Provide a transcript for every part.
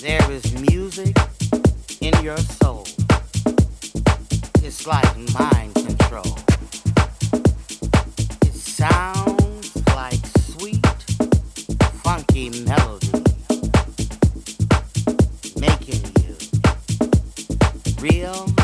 There is music in your soul. It's like mind control. It sounds like sweet, funky melody, making you real.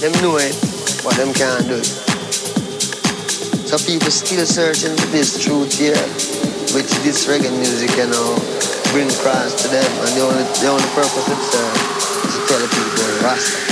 Them know it, but them can't do it. Some people still searching for this truth here, which this reggae music you know bring Christ to them, and the only the only purpose it serves is to tell the people Rasta.